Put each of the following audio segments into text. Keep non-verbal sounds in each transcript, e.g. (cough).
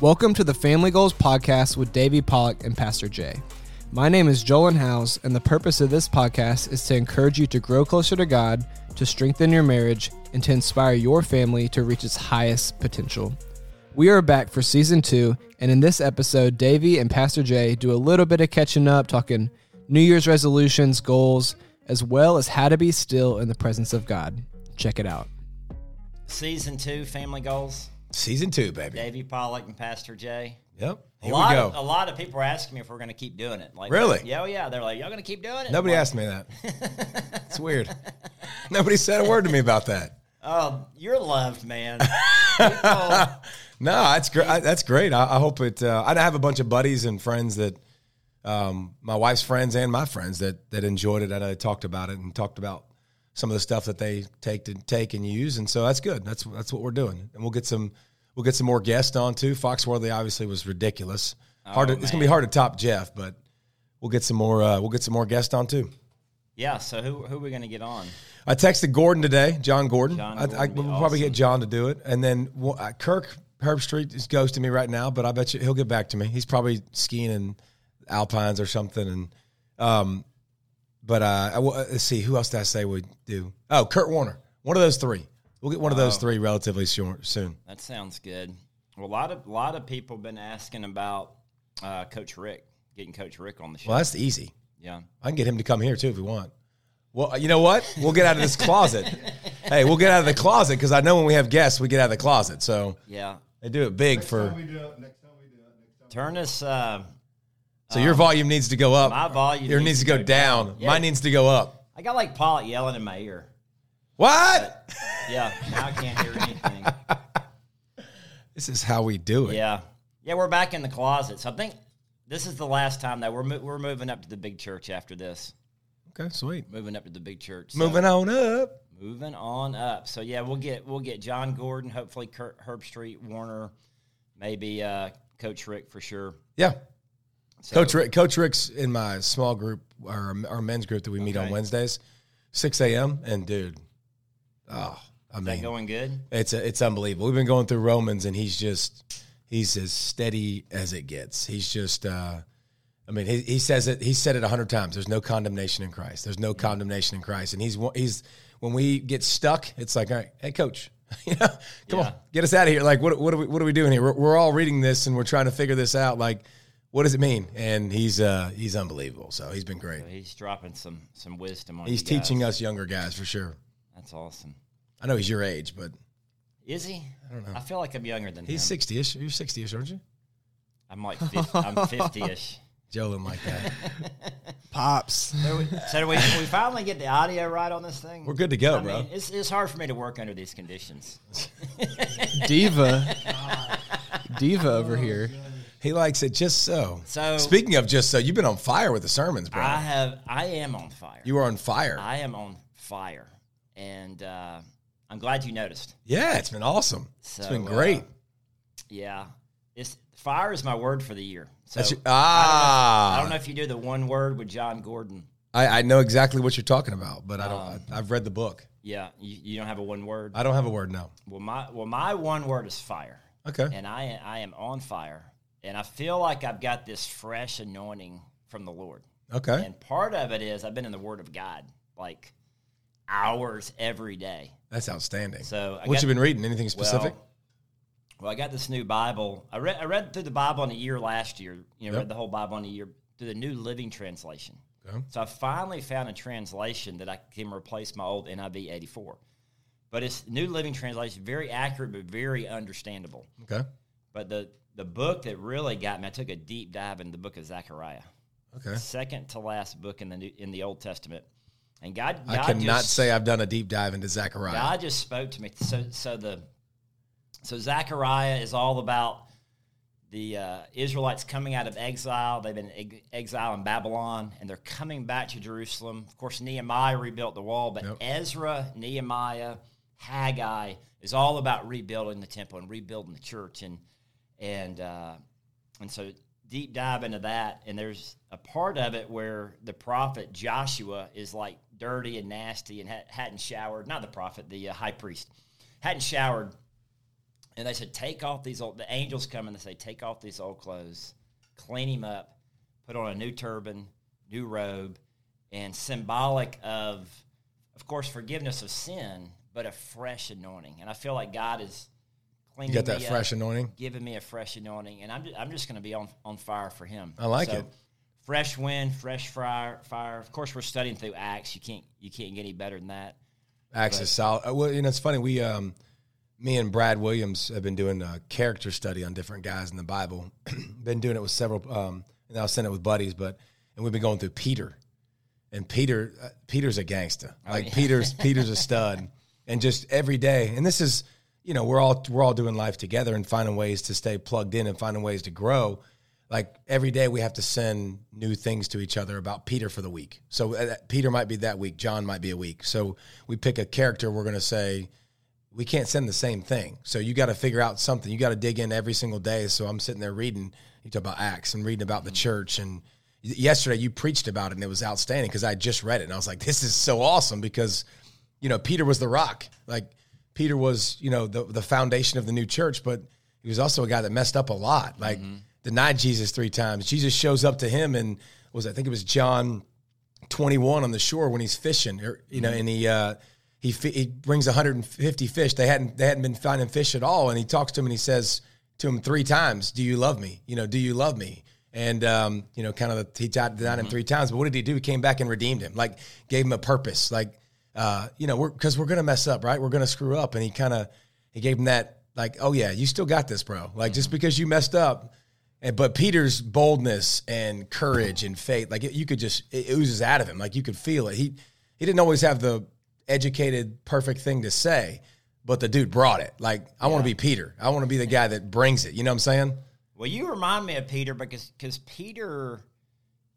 Welcome to the Family Goals Podcast with Davey Pollack and Pastor Jay. My name is Joel House, and the purpose of this podcast is to encourage you to grow closer to God, to strengthen your marriage, and to inspire your family to reach its highest potential. We are back for season two, and in this episode, Davey and Pastor Jay do a little bit of catching up, talking New Year's resolutions, goals, as well as how to be still in the presence of God. Check it out. Season two, family goals. Season two, baby. Davey Pollack and Pastor Jay. Yep. A Here lot, we of, a lot of people are asking me if we're going to keep doing it. Like, Really? Yeah, oh, yeah. They're like, y'all going to keep doing it? Nobody like, asked me that. (laughs) It's weird. Nobody said a word to me about that. Oh, you're loved, man. (laughs) No, that's great. That's great. I, I hope it. Uh, I have a bunch of buddies and friends that, um, my wife's friends and my friends that that enjoyed it. And I talked about it and talked about some of the stuff that they take to take and use. And so that's good. That's that's what we're doing. And we'll get some we'll get some more guests on too. Foxworthy obviously was ridiculous. Hard. To, Oh, it's gonna be hard to top Jeff, but we'll get some more. Uh, we'll get some more guests on too. yeah, so who, who are we going to get on? I texted Gordon today, Jon Gordon. John I, I Gordon would be we'll probably get John to do it, and then well, uh, Kirk Herbstreit is ghosting me right now, but I bet you he'll get back to me. He's probably skiing in Alpines or something, and um, but uh, I, uh, let's see who else did I say would do? Oh, Kurt Warner, one of those three. We'll get one of those three relatively short, soon. That sounds good. Well, a lot of, lot of people have been asking about uh, Coach Rick, getting Coach Rick on the show. Well, that's easy. yeah. I can get him to come here too if we want. Well, you know what? We'll get out of this closet. (laughs) hey, we'll get out of the closet because I know when we have guests, we get out of the closet. So Yeah. they do it big for. Turn us, uh, So your volume needs to go up. my volume Your needs to go, down. Yeah. Mine needs to go up. I got like Pollack yelling in my ear. What? Yeah, now I can't hear anything. (laughs) This is how we do it. Yeah, yeah, we're back in the closet. So I think this is the last time that we're mo- we're moving up to the big church after this. Okay, sweet. Moving up to the big church. So, Moving on up. moving on up. So yeah, we'll get we'll get Jon Gordon, hopefully Kurt Herbstreit, Warner, maybe uh, Coach Rick for sure. Yeah. So, Coach Rick, Coach Rick's in my small group, our, our men's group that we meet on Wednesdays, 6 a.m. And dude, oh, I is that mean, going good? it's a, it's unbelievable. We've been going through Romans, and he's just he's as steady as it gets. He's just, uh, I mean, he, he says it. He said it a hundred times. There's no condemnation in Christ. There's no condemnation in Christ. And he's he's when we get stuck, it's like, all right, hey, coach, (laughs) you know, come Yeah. on, get us out of here. Like, what what are we what are we doing here? We're, we're all reading this and we're trying to figure this out. Like, what does it mean? And he's uh he's unbelievable. So he's been great. So he's dropping some some wisdom on. He's you guys. teaching us younger guys for sure. That's awesome. I know he's your age, but Is he? I don't know. I feel like I'm younger than he's him. sixty ish. You're sixty ish, aren't you? I'm like 50, I'm (laughs) fifty ish. Jolin like that. (laughs) Pops. So do we, we finally get the audio right on this thing? We're good to go, I bro. mean, it's, it's hard for me to work under these conditions. (laughs) Diva. Diva over here. He likes it just so. So- speaking of just so, you've been on fire with the sermons, bro. I have, I am on fire. you are on fire. I am on fire, and uh, I'm glad you noticed. yeah, it's been awesome. So, it's been uh, great. Yeah, it's fire is my word for the year. So your- I, don't know if, ah, I don't know if you do the one word with Jon Gordon. I, I know exactly what you're talking about, but I don't. Um, I, I've read the book. Yeah, you, you don't have a one word. I don't have a word now. Well, my well, my one word is fire. Okay. and I I am on fire, and I feel like I've got this fresh anointing from the Lord. Okay. And part of it is I've been in the Word of God like hours every day. That's outstanding. So I what you been reading? Anything specific? Well, well, I got this new Bible. I read I read through the Bible in a year last year. You know, Yep. read the whole Bible in a year through the New Living Translation. Okay. So I finally found a translation that I can replace my old NIV 84. But it's New Living Translation, very accurate but very understandable. okay. But the the book that really got me, I took a deep dive in the book of Zechariah, Okay. second to last book in the New, in the Old Testament. And God, God I cannot just, say I've done a deep dive into Zechariah. God just spoke to me. So so the so Zechariah is all about the uh, Israelites coming out of exile. They've been ex- exile in Babylon, and they're coming back to Jerusalem. Of course, Nehemiah rebuilt the wall, but Yep. Ezra, Nehemiah, Haggai is all about rebuilding the temple and rebuilding the church, and and uh, and so deep dive into that. And there's a part of it where the prophet Joshua is like dirty and nasty and ha- hadn't showered. Not the prophet, the uh, high priest hadn't showered And they said, take off these old. The angels come and they say, take off these old clothes, clean him up, put on a new turban, new robe, and symbolic of, of course, forgiveness of sin, but a fresh anointing. And I feel like God is cleaning. You got that fresh up, anointing? giving me a fresh anointing, and I'm just, I'm just going to be on on fire for Him. I like it. Fresh wind, fresh fire, fire. Of course, we're studying through Acts. You can't you can't get any better than that. Acts is solid. Uh, Well, you know, it's funny. We, um, me and Brad Williams have been doing a character study on different guys in the Bible. (clears throat) been doing it with several, um, and I was sending it with buddies, but and we've been going through Peter, and Peter, uh, Peter's a gangster. Like yeah. Peter's, (laughs) Peter's a stud, and just every day. And this is, you know, we're all we're all doing life together and finding ways to stay plugged in and finding ways to grow. Like every day, we have to send new things to each other about Peter for the week. So uh, Peter might be that week, John might be a week. So we pick a character. We're going to say we can't send the same thing. So you got to figure out something. You got to dig in every single day. So I'm sitting there reading. You talk about Acts and reading about the church. And yesterday you preached about it, and it was outstanding because I just read it, and I was like, this is so awesome because you know Peter was the rock. Like Peter was, you know, the the foundation of the new church, but he was also a guy that messed up a lot. Like denied Jesus three times. Jesus shows up to him and was I think it was John 21 on the shore when he's fishing, or, you know, and he uh, he he brings 150 fish. They hadn't they hadn't been finding fish at all, and he talks to him and he says to him three times, "Do you love me? You know, do you love me?" And um, you know, kind of the, he denied denied him three times. But what did he do? He came back and redeemed him, like gave him a purpose, like uh, you know, we're because we're gonna mess up, right? We're gonna screw up, and he kind of he gave him that like, oh yeah, you still got this, bro. Like just because you messed up. And, but Peter's boldness and courage and faith, like it, you could just it oozes out of him, like you could feel it. He he didn't always have the educated, perfect thing to say, but the dude brought it. Like I want to be Peter. I want to be the guy that brings it. You know what I'm saying? Well, you remind me of Peter because because Peter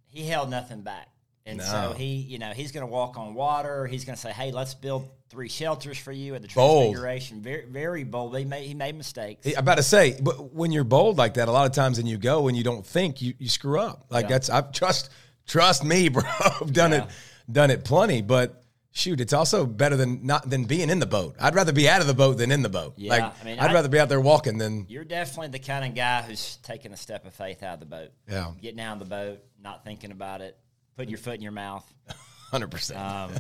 he held nothing back, and No. so he you know he's going to walk on water. He's going to say, "Hey, let's build three shelters for you at the Bold. Very very bold. He made he made mistakes. I'm about to say, but when you're bold like that, a lot of times when you go and you don't think, you, you screw up. Like Yeah. that's I trust trust me, (laughs) bro. I've done Yeah. it done it plenty, but shoot, it's also better than not than being in the boat. I'd rather be out of the boat than in the boat. Yeah, like I mean, I'd I- rather be out there walking than You're definitely the kind of guy who's taking a step of faith out of the boat. Yeah. getting out of the boat, not thinking about it, putting your foot in your mouth. (laughs) hundred percent. Um,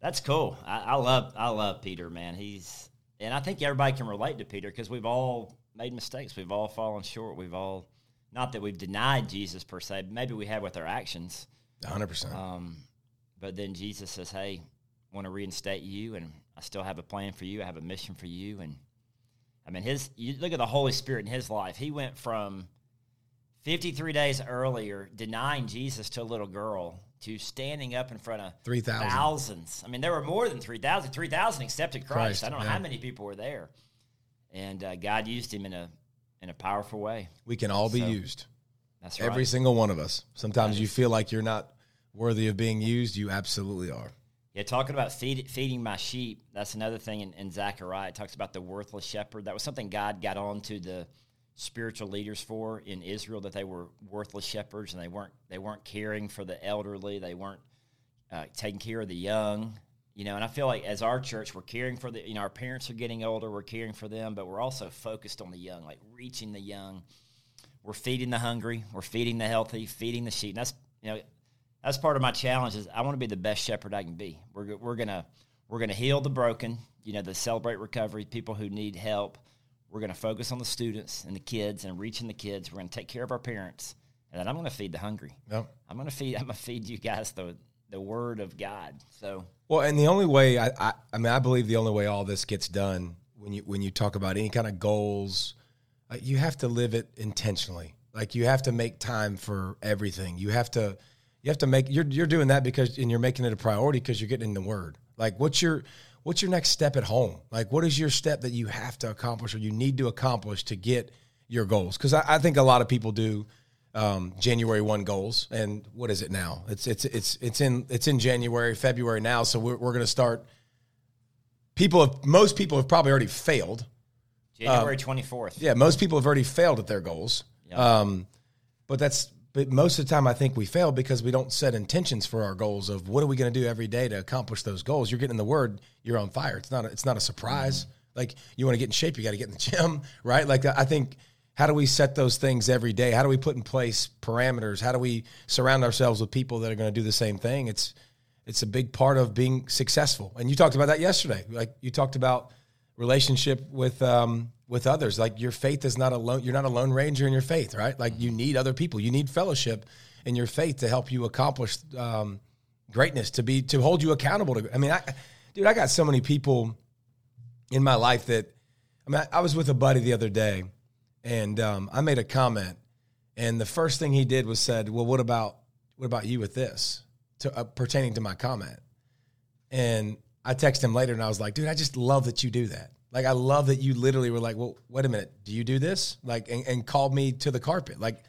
that's cool. I, I love I love Peter, man. He's and I think everybody can relate to Peter because we've all made mistakes. We've all fallen short. We've all not that we've denied Jesus per se. Maybe we have with our actions. hundred percent. Um, but then Jesus says, "Hey, want to reinstate you, and I still have a plan for you. I have a mission for you." And I mean, his you look at the Holy Spirit in his life. He went from 53 days earlier denying Jesus to a little girl to standing up in front of 3,000. thousands. I mean, there were more than 3,000. 3,000 accepted Christ. Christ, I don't know yeah. how many people were there. And uh, God used him in a in a powerful way. We can all be So, used. That's right. Every single one of us. Sometimes you feel like you're not worthy of being used. You absolutely are. Yeah, talking about feed, feeding my sheep, that's another thing in, in Zechariah. It talks about the worthless shepherd. That was something God got on to the spiritual leaders for in Israel that they were worthless shepherds and they weren't they weren't caring for the elderly. They weren't uh, taking care of the young. You know, and I feel like as our church, we're caring for the you know our parents are getting older. We're caring for them, but we're also focused on the young, like reaching the young. We're feeding the hungry. We're feeding the healthy. Feeding the sheep. And that's you know that's part of my challenge is I want to be the best shepherd I can be. We're, we're gonna we're gonna heal the broken, you know, the celebrate recovery, people who need help. We're gonna focus on the students and the kids and reaching the kids. We're gonna take care of our parents, and then I'm gonna feed the hungry. Yep. I'm gonna feed I'm gonna feed you guys the the word of God. So Well, and the only way I, I, I mean, I believe the only way all this gets done when you when you talk about any kind of goals, uh, you have to live it intentionally. Like you have to make time for everything. You have to you have to make you're you're doing that because and you're making it a priority because you're getting in the word. Like what's your what's your next step at home? Like what is your step that you have to accomplish or you need to accomplish to get your goals? Because I, I think a lot of people do um, January one goals, and what is it now? It's it's it's it's in it's in January, February now. So we're we're going to start. People have most people have probably already failed. January twenty fourth. Yeah, most people have already failed at their goals. Yeah. Um, but that's but most of the time I think we fail because we don't set intentions for our goals of what are we going to do every day to accomplish those goals. You're getting the word, you're on fire. It's not a, it's not a surprise. Like you want to get in shape, you got to get in the gym, (laughs) right? Like I think how do we set those things every day? How do we put in place parameters? How do we surround ourselves with people that are going to do the same thing? It's it's a big part of being successful. And you talked about that yesterday. Like you talked about relationship with um, with others. Like your faith is not alone. You're not a lone ranger in your faith, right? Like you need other people. You need fellowship in your faith to help you accomplish um, greatness. To be to hold you accountable. To I mean, I, dude, I got so many people in my life that I mean, I, I was with a buddy the other day, and um, I made a comment, and the first thing he did was said, "Well, what about what about you with this?" To, uh, pertaining to my comment, and I texted him later and I was like, dude, I just love that you do that. Like, I love that you literally were like, well, wait a minute, do you do this? Like, and, and called me to the carpet. Like,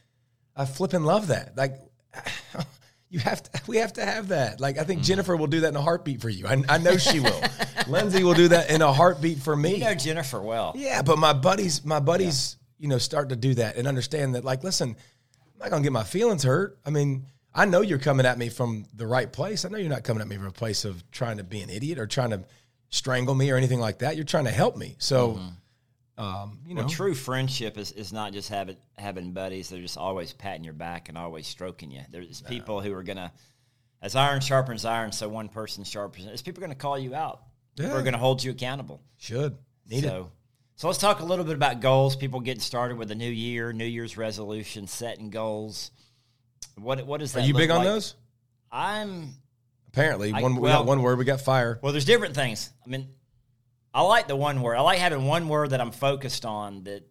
I flipping love that. Like, (laughs) you have to, we have to have that. Like, I think mm-hmm. Jennifer will do that in a heartbeat for you. I, I know she will. (laughs) Lindsay will do that in a heartbeat for me. You know Jennifer well. Yeah, but my buddies, my buddies, you know, start to do that and understand that, like, listen, I'm not gonna get my feelings hurt. I mean, I know you're coming at me from the right place. I know you're not coming at me from a place of trying to be an idiot or trying to strangle me or anything like that. You're trying to help me. So, um, you know, Well, true friendship is, is not just having having buddies. They're just always patting your back and always stroking you. There's people who are gonna, as iron sharpens iron, so one person sharpens. There's people going to call you out. Yeah. going to hold you accountable. should need it. so, so let's talk a little bit about goals. People getting started with a new year, New Year's resolution, setting goals. What what is that? Are you big on those? I'm Apparently, I- one we well- got one word. We got fire. Well, there's different things. I mean, I like the one word. I like having one word that I'm focused on. That,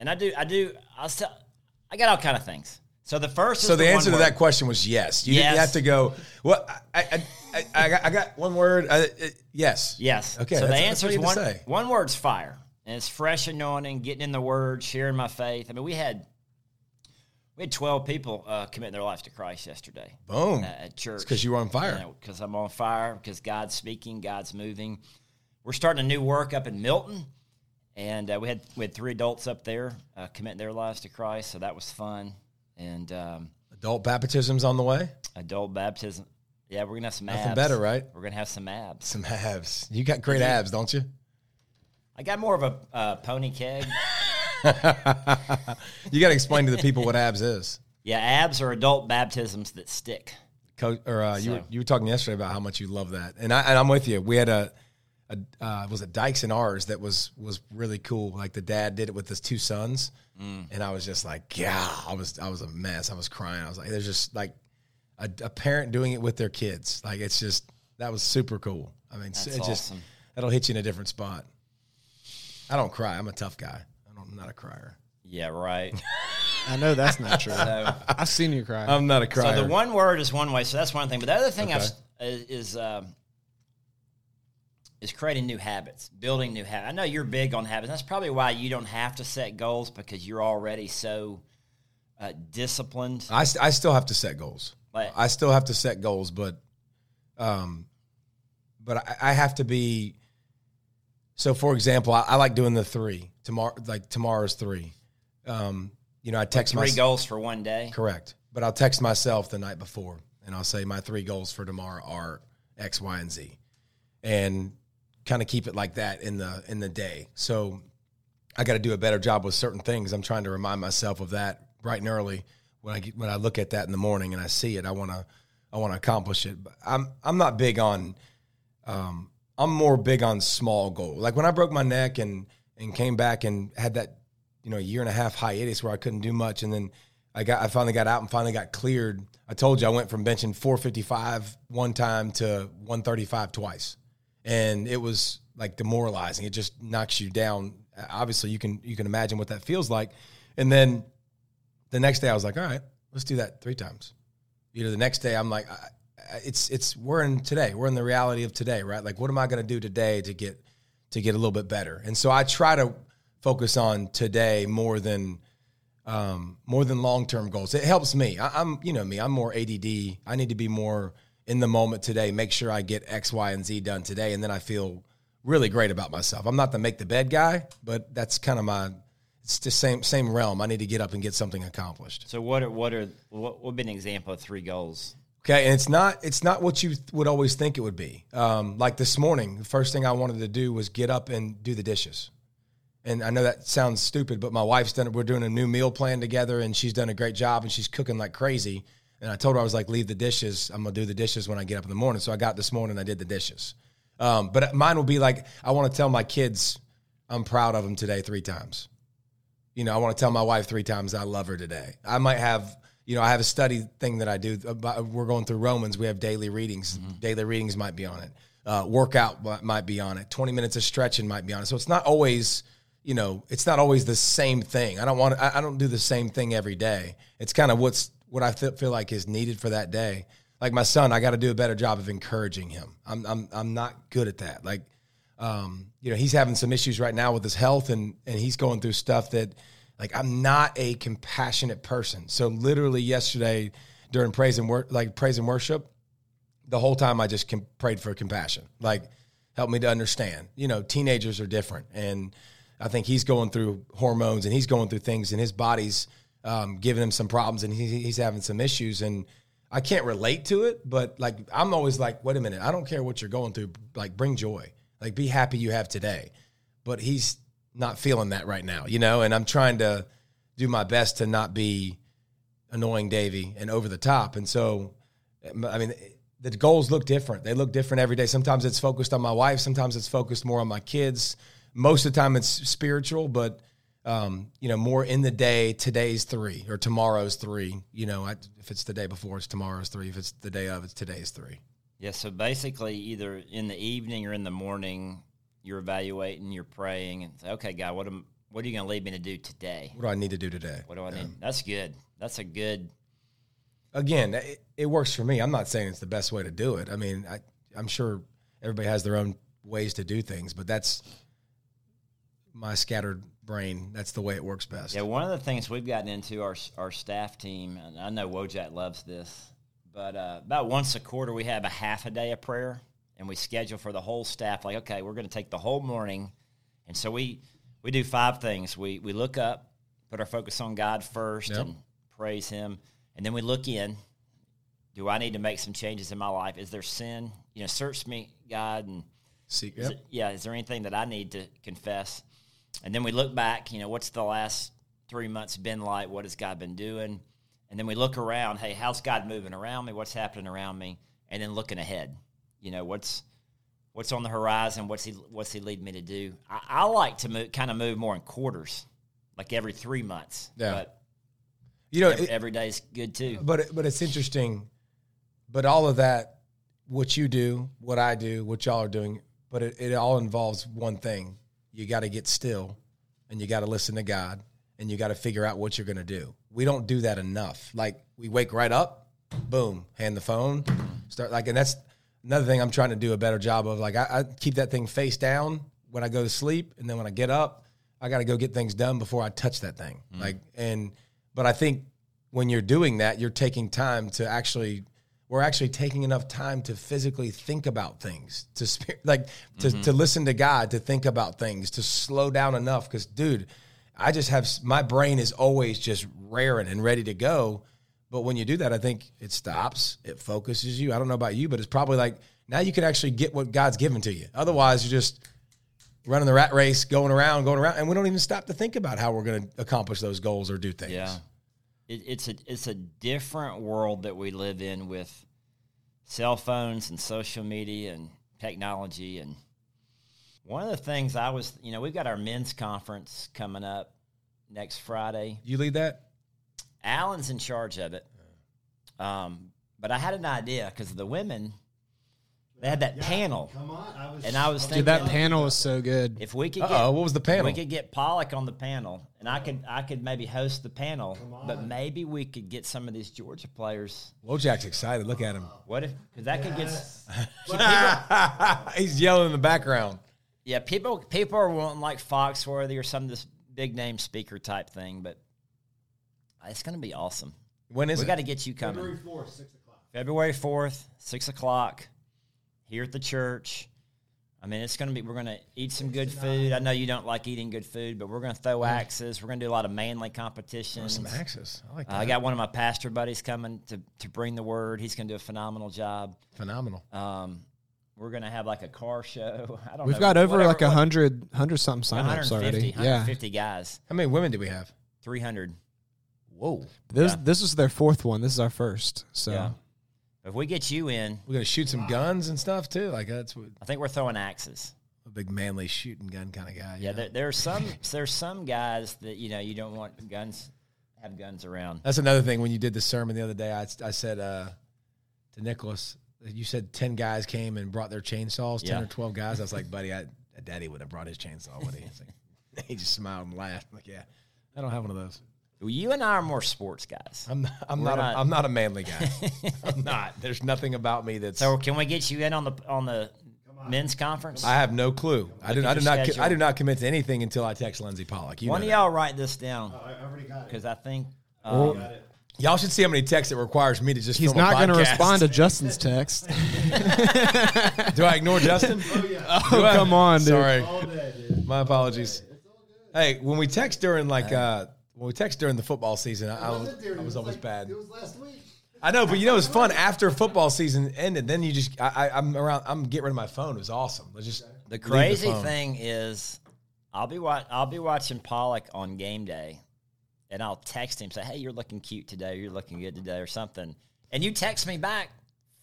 and I do. I do. I still. I got all kind of things. So the first. Is So the one answer to word. that question was yes. You Yes. didn't have to go. Well, I I, I, I, got, I got one word. Uh, yes. Yes. Okay, So the answer is one. you need to say. One word's fire, and it's fresh anointing, getting in the Word, sharing my faith. I mean, we had we had twelve people uh, committing their lives to Christ yesterday. Boom. uh, at church. 'cause you were on fire. Because I'm on fire. Because God's speaking. God's moving. We're starting a new work up in Milton, and uh, we had we had three adults up there uh, committing their lives to Christ. So that was fun. And um, Adult baptisms on the way. adult baptism. Yeah, we're gonna have some Nothing abs. better, right? We're gonna have some abs. Some abs. You got great abs, don't you? I got more of a uh, pony keg. (laughs) (laughs) You got to explain to the people what abs is. Yeah, abs are adult baptisms that stick. Co- or uh, you were, you were talking yesterday about how much you love that, and I and I'm with you. We had a, a uh, was it Dykes and ours that was was really cool. Like the dad did it with his two sons, Mm. and I was just like, yeah, I was I was a mess. I was crying. I was like, there's just like a, a parent doing it with their kids. Like it's just that was super cool. I mean, That's it just awesome. that'll hit you in a different spot. I don't cry. I'm a tough guy. I don't, I'm not a crier. Yeah, right. (laughs) I know that's not true. So, I've seen you cry. I'm not a crier. so the one word is one way. So that's one thing. But the other thing I've, Okay. is is, um, is creating new habits, building new habits. I know you're big on habits. That's probably why you don't have to set goals because you're already so uh, disciplined. I, st- I still have to set goals. Like- I still have to set goals, but, um, but I, I have to be. So, for example, I, I like doing the three tomorrow. Like tomorrow's three. Um, you know, I text Three my goals for one day. correct, but I'll text myself the night before, and I'll say my three goals for tomorrow are X, Y, and Z, and kind of keep it like that in the in the day. So I got to do a better job with certain things. I'm trying to remind myself of that bright and early when I get, when I look at that in the morning and I see it. I want to I want to accomplish it. But I'm I'm not big on. Um, I'm more big on small goals. Like when I broke my neck and and came back and had that you know a year and a half hiatus where I couldn't do much, and then I got I finally got out and finally got cleared. I told you I went from benching 455 one time to 135 twice and it was like demoralizing. It just knocks you down. Obviously, you can you can imagine what that feels like. And then the next day, I was like, all right, let's do that three times. You know, the next day, I'm like, I- it's it's we're in today. We're in the reality of today, right? Like, what am I going to do today to get to get a little bit better? And so I try to focus on today more than um, more than long term goals. It helps me. I, I'm, you know, me. I'm more ADD. I need to be more in the moment today. Make sure I get X, Y, and Z done today, and then I feel really great about myself. I'm not the make the bed guy, but that's kind of my. It's the same same realm. I need to get up and get something accomplished. So what are what are what would be an example of three goals? Okay, and it's not it's not what you would always think it would be. Um, like this morning, the first thing I wanted to do was get up and do the dishes. And I know that sounds stupid, but my wife's done. We're doing a new meal plan together, and she's done a great job, and she's cooking like crazy. And I told her I was like, leave the dishes. I'm gonna do the dishes when I get up in the morning. So I got this morning, I did the dishes. Um, but mine will be like, I want to tell my kids I'm proud of them today three times. You know, I want to tell my wife three times I love her today. I might have you know, I have a study thing that I do. About, we're going through Romans. We have daily readings. Mm-hmm. Daily readings might be on it. Uh, workout might be on it. Twenty minutes of stretching might be on it. So it's not always, you know, it's not always the same thing. I don't want. I, I don't do the same thing every day. It's kind of what's what I feel like is needed for that day. Like my son, I got to do a better job of encouraging him. I'm I'm I'm not good at that. Like, um, you know, he's having some issues right now with his health, and and he's going through stuff that like I'm not a compassionate person. So literally yesterday during praise and work, like praise and worship, the whole time I just com- prayed for compassion. Like help me to understand. You know, teenagers are different, and I think he's going through hormones and he's going through things, and his body's um, giving him some problems, and he, he's having some issues, and I can't relate to it. But like I'm always like, wait a minute, I don't care what you're going through. Like bring joy. Like be happy you have today. But he's not feeling that right now, you know, and I'm trying to do my best to not be annoying Davy and over the top. And so, I mean, the goals look different. They look different every day. Sometimes it's focused on my wife. Sometimes it's focused more on my kids. Most of the time it's spiritual, but um, you know, more in the day. Today's three or tomorrow's three. You know, I, if it's the day before, it's tomorrow's three. If it's the day of, it's today's three. Yeah. So basically, either in the evening or in the morning, you're evaluating, you're praying, and say, okay, God, what am what are you going to lead me to do today? What do I need to do today? What do I yeah. need? That's good. That's a good. Again, it, it, works for me. I'm not saying it's the best way to do it. I mean, I, I'm sure everybody has their own ways to do things, but that's my scattered brain. That's the way it works best. Yeah, one of the things we've gotten into our our staff team, and I know Wojak loves this, but uh, about once a quarter we have a half a day of prayer and we schedule for the whole staff like okay we're going to take the whole morning. And so we we do five things. We we look up put our focus on god first yep. and praise him. And then we look in. Do i need to make some changes in my life? Is there sin? You know search me god and seek yep. yeah is there anything that i need to confess? And then we look back you know what's the last three months been like? What has god been doing? And then we look around hey how's god moving around me? What's happening around me? And then looking ahead you know what's what's on the horizon what's he what's he lead me to do? I, I like to move kind of move more in quarters like every three months yeah. but you know every, it, every day's good too. But but it's interesting but all of that what you do what i do what y'all are doing but it, it all involves one thing. You got to get still and you got to listen to god and you got to figure out what you're going to do. We don't do that enough. Like we wake right up boom hand the phone start like and that's another thing I'm trying to do a better job of. Like I, I keep that thing face down when I go to sleep, and then when I get up, I got to go get things done before I touch that thing. Mm. Like and but I think when you're doing that, you're taking time to actually we're actually taking enough time to physically think about things, to (laughs) like to, mm-hmm. to listen to God, to think about things, to slow down enough. Because, dude, I just have my brain is always just raring and ready to go. But when you do that, I think it stops, it focuses you. I don't know about you, but it's probably like now you can actually get what God's given to you. Otherwise, you're just running the rat race, going around, going around, and we don't even stop to think about how we're going to accomplish those goals or do things. Yeah, it, it's a it's a different world that we live in with cell phones and social media and technology. And one of the things I was, you know, we've got our men's conference coming up next Friday. You lead that? Alan's in charge of it. Um, but I had an idea because the women they had that yeah, panel. Come on, I was, and I was thinking, dude, that panel was so good. If we could, get, what was the panel? We could get Pollack on the panel, and I could, I could maybe host the panel. But maybe we could get some of these Georgia players. Wojak's excited. Look at him. What if? Because that yes. could get. (laughs) (laughs) He's yelling in the background. Yeah, people, people are wanting like Foxworthy or some of this big name speaker type thing, but it's going to be awesome. When is we it? We got to get you coming. February 4th, 6 o'clock. February 4th, 6 o'clock here at the church. I mean, it's going to be. We're going to eat some good food. I know you don't like eating good food, but we're going to throw axes. We're going to do a lot of manly competitions. Some axes. I like Uh. I got one of my pastor buddies coming to, to bring the word. He's going to do a phenomenal job. Phenomenal. Um, we're going to have like a car show. (laughs) I don't We've know. got over whatever- like a what- hundred, hundred something signups 150, already. Yeah, 150 guys, How many women do we have? 300. Whoa. this Yeah. this was their fourth one. This is our first. So Yeah. If we get you in, We're gonna shoot some guns and stuff too. Like that's what, I think we're throwing axes. a big manly shooting gun kind of guy. Yeah, there, there's some (laughs) there's some guys that you know you don't want guns have guns around. That's another thing. When you did the sermon the other day, I, I said uh, to Nicholas, you said ten guys came and brought their chainsaws. Ten Yeah. or twelve guys. I was like, buddy, I, Daddy would have brought his chainsaw. Would he? Like, (laughs) he just smiled and laughed. I'm like, yeah, I don't have one of those. Well, you and I are more sports guys. I'm not, I'm We're not, not- A, I'm not a manly guy. (laughs) I'm not. There's nothing about me that's. So can we get you in on the on the men's conference? I have no clue. I do, I do not. schedule. I do not commit to anything until I text Lindsay Pollack. You One know of y'all write this down I already got it. because I think um, Y'all should see how many texts it requires me to just. he's film not going to respond to Justin's (laughs) text. Do I ignore Justin? Oh yeah. oh come on, dude. Sorry, All day, dude. my apologies. Hey, when we text during like uh when we text during the football season, I, I, was, Wasn't there? It I was was always like- bad. It was last week. I know, but you know, it's fun (laughs) after football season ended. Then you just, I, I, I'm around. I'm getting rid of my phone. It was awesome. Let's just the crazy phone. thing is, I'll be wa- I'll be watching Pollack on game day, and I'll text him say, "Hey, you're looking cute today. You're looking good today, or something." And you text me back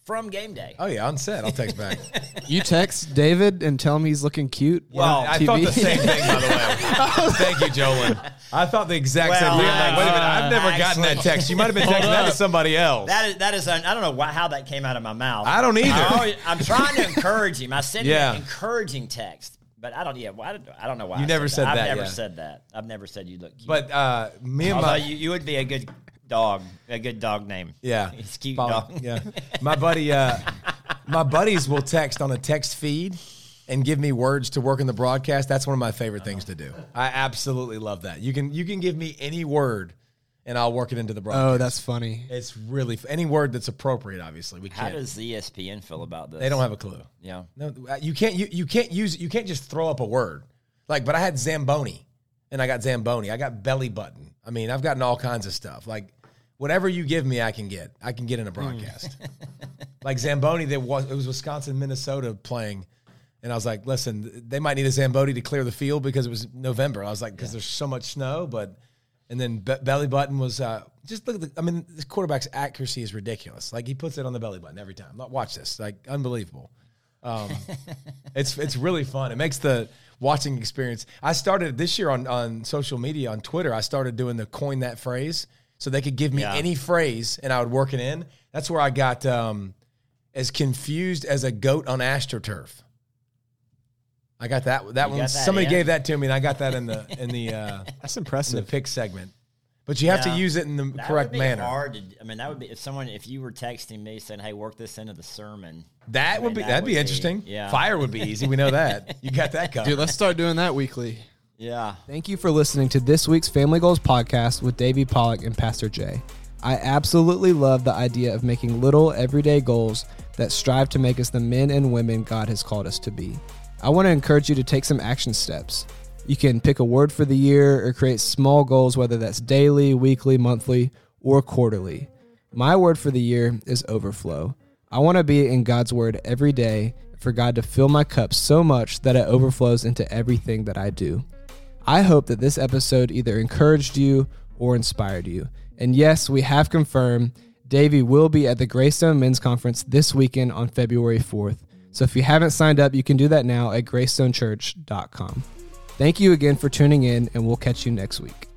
from game day. Oh yeah, on set. I'll text back. (laughs) You text David and tell him he's looking cute. Well, on I TV. thought the same thing, by the way. (laughs) Thank you, Jolyn. I thought the exact same Well, thing. Like, wait a minute, I've never gotten that actually- text. You might have been texting that to somebody else. That is that is un- I don't know why, how that came out of my mouth. I don't either. I always- I'm trying to encourage him. I sent Yeah. him an encouraging text, but I don't. Yeah, well, I don't, I don't know why. You I never said that, I've that, never yeah. said that. I've never said you look cute. but uh, me and although my you, you would be a good dog, a good dog name. Yeah, (laughs) He's cute Follow- dog. Yeah, my buddy, uh, my buddies will text on a text feed and give me words to work in the broadcast. That's one of my favorite things to do. I absolutely love that. You can you can give me any word, and I'll work it into the broadcast. Oh, that's funny. it's really f- any word that's appropriate. Obviously, we How can't. does ESPN feel about this? they don't have a clue. Yeah. No, uh, you can't. You, you can't use. You can't just throw up a word. Like, but I had zamboni, and I got zamboni. I got belly button. I mean, I've gotten all kinds of stuff. Like, whatever you give me, I can get. I can get in a broadcast. (laughs) like zamboni, that was it was Wisconsin, Minnesota playing, and I was like, listen, they might need a zamboni to clear the field because it was November. I was like, because there's so much snow, but. And then be- belly button was uh, just look at the. I mean, this quarterback's accuracy is ridiculous. Like he puts it on the belly button every time. Watch this, like unbelievable. Um, (laughs) it's it's really fun. It makes the watching experience. I started this year on on social media on Twitter. I started doing the coin that phrase, so they could give me Yeah. any phrase and I would work it in. That's where I got um, as confused as a goat on astroturf. I got that. That You one. that somebody in? gave that to me, and I got that in the in the uh, (laughs) That's in the impressive. pick segment. But you have Yeah. to use it in the That correct would be manner. Hard to, I mean, that would be if someone if you were texting me saying, "Hey, work this into the sermon." That I would mean, be that that'd would be be- interesting. yeah. Fire would be easy. We know that. You got that (laughs) covered. Dude, let's start doing that weekly. Yeah. Thank you for listening to this week's Family Goals podcast with Davey Pollack and Pastor Jay. I absolutely love the idea of making little everyday goals that strive to make us the men and women God has called us to be. I want to encourage you to take some action steps. You can pick a word for the year or create small goals, whether that's daily, weekly, monthly, or quarterly. My word for the year is overflow. I want to be in God's word every day for God to fill my cup so much that it overflows into everything that I do. I hope that this episode either encouraged you or inspired you. And yes, we have confirmed Davey will be at the Graystone Men's Conference this weekend on February 4th. So if you haven't signed up, you can do that now at graystonechurch.com. Thank you again for tuning in, and we'll catch you next week.